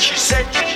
She said